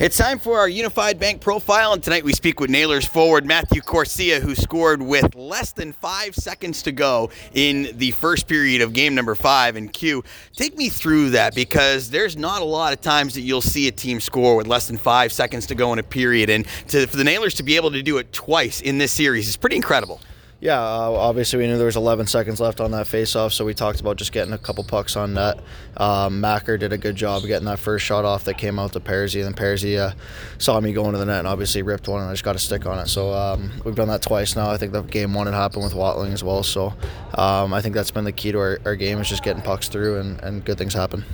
It's time for our Unified Bank profile, and tonight we speak with Nailers forward Matthew Quercia, who scored with less than five seconds to go in the first period of game number five. And Q, take me through that because there's not a lot of times that you'll see a team score with less than five seconds to go in a period, and to, for the Nailers to be able to do it twice in this series is pretty incredible. Yeah, uh, obviously we knew there was 11 seconds left on that face-off, so we talked about just getting a couple pucks on net. Um, Macker did a good job getting that first shot off that came out to Persy, and then Persy uh, saw me going to the net and obviously ripped one, and I just got a stick on it. So um, we've done that twice now. I think the game one had happened with Watling as well. So um, I think that's been the key to our, our game is just getting pucks through and, and good things happen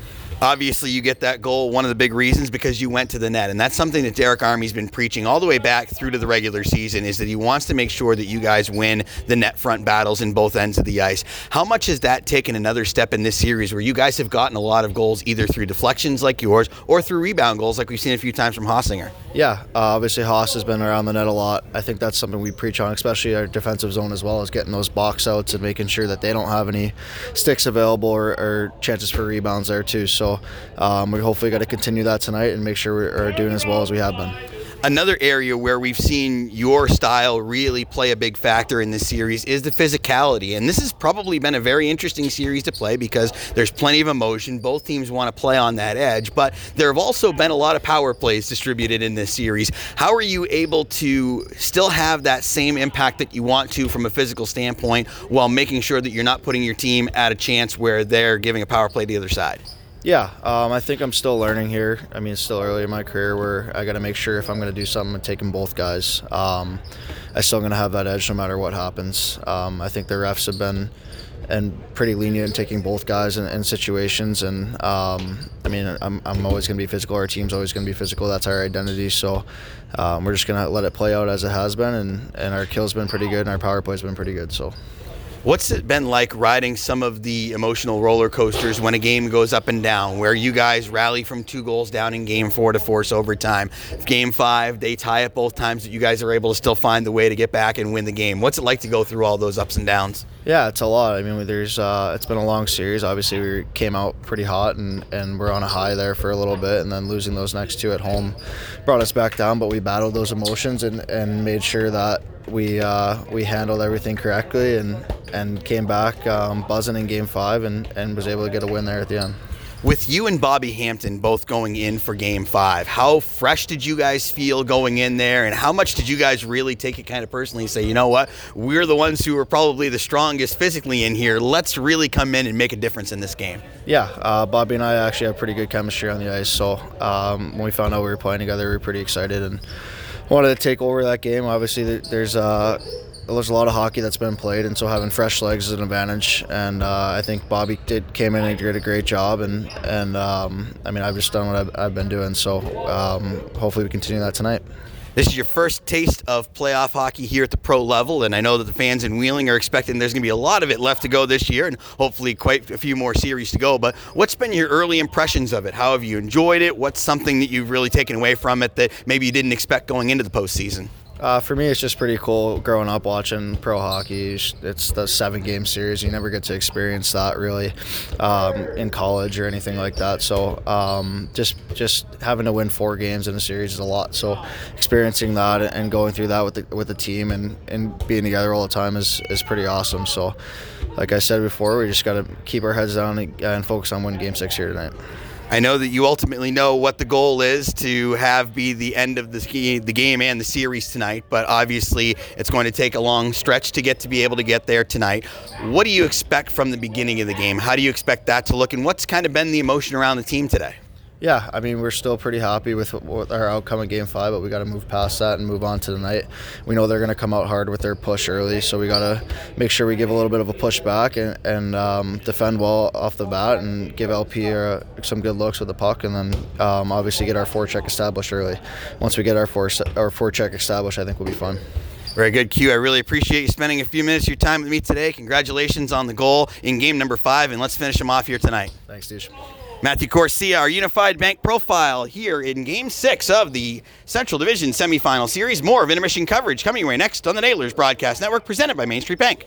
obviously you get that goal one of the big reasons because you went to the net. And that's something that Derek Army's been preaching all the way back through to the regular season is that he wants to make sure that you guys win the net front battles in both ends of the ice. How much has that taken another step in this series where you guys have gotten a lot of goals either through deflections like yours or through rebound goals like we've seen a few times from Hossinger yeah uh, obviously Haas has been around the net a lot. I think that's something we preach on especially our defensive zone as well as getting those box outs and making sure that they don't have any sticks available or, or chances for rebounds there too. So um, um, we hopefully got to continue that tonight and make sure we're doing as well as we have been. Another area where we've seen your style really play a big factor in this series is the physicality. And this has probably been a very interesting series to play because there's plenty of emotion. Both teams want to play on that edge, but there have also been a lot of power plays distributed in this series. How are you able to still have that same impact that you want to from a physical standpoint while making sure that you're not putting your team at a chance where they're giving a power play to the other side? Yeah, um, I think I'm still learning here. I mean, it's still early in my career where I got to make sure if I'm going to do something, I'm taking both guys. Um, I'm still going to have that edge no matter what happens. Um, I think the refs have been and pretty lenient in taking both guys in, in situations. And um, I mean, I'm, I'm always going to be physical. Our team's always going to be physical. That's our identity. So um, we're just going to let it play out as it has been. And, and our kill's been pretty good, and our power play's been pretty good. So. What's it been like riding some of the emotional roller coasters when a game goes up and down, where you guys rally from two goals down in game four to force overtime? Game five, they tie it both times, that you guys are able to still find the way to get back and win the game. What's it like to go through all those ups and downs? Yeah, it's a lot. I mean, there's uh, it's been a long series. Obviously, we came out pretty hot and, and we're on a high there for a little bit, and then losing those next two at home brought us back down. But we battled those emotions and, and made sure that we uh, we handled everything correctly and and came back um, buzzing in game five and, and was able to get a win there at the end. With you and Bobby Hampton both going in for game five, how fresh did you guys feel going in there? And how much did you guys really take it kind of personally and say, you know what, we're the ones who are probably the strongest physically in here. Let's really come in and make a difference in this game? Yeah, uh, Bobby and I actually have pretty good chemistry on the ice. So um, when we found out we were playing together, we were pretty excited and wanted to take over that game. Obviously, there's uh, there's a lot of hockey that's been played, and so having fresh legs is an advantage. And uh, I think Bobby did came in and did a great job. And and um, I mean, I've just done what I've, I've been doing. So um, hopefully we continue that tonight. This is your first taste of playoff hockey here at the pro level, and I know that the fans in Wheeling are expecting there's going to be a lot of it left to go this year, and hopefully quite a few more series to go. But what's been your early impressions of it? How have you enjoyed it? What's something that you've really taken away from it that maybe you didn't expect going into the postseason? Uh, for me, it's just pretty cool growing up watching pro hockey. It's the seven game series. You never get to experience that really um, in college or anything like that. So um, just just having to win four games in a series is a lot. So experiencing that and going through that with the with the team and, and being together all the time is is pretty awesome. So like I said before, we just got to keep our heads down and focus on winning game six here tonight. I know that you ultimately know what the goal is to have be the end of the, the game and the series tonight, but obviously it's going to take a long stretch to get to be able to get there tonight. What do you expect from the beginning of the game? How do you expect that to look, and what's kind of been the emotion around the team today? Yeah, I mean, we're still pretty happy with, with our outcome in Game Five, but we got to move past that and move on to the night. We know they're going to come out hard with their push early, so we got to make sure we give a little bit of a push back and, and um, defend well off the bat and give LP uh, some good looks with the puck, and then um, obviously get our forecheck established early. Once we get our four our forecheck established, I think we'll be fine. Very good, Q. I really appreciate you spending a few minutes of your time with me today. Congratulations on the goal in game number five, and let's finish them off here tonight. Thanks, Steve. Matthew Quercia, our Unified Bank profile here in Game 6 of the Central Division semifinal series. More of intermission coverage coming your way next on the Nailers Broadcast Network presented by Main Street Bank.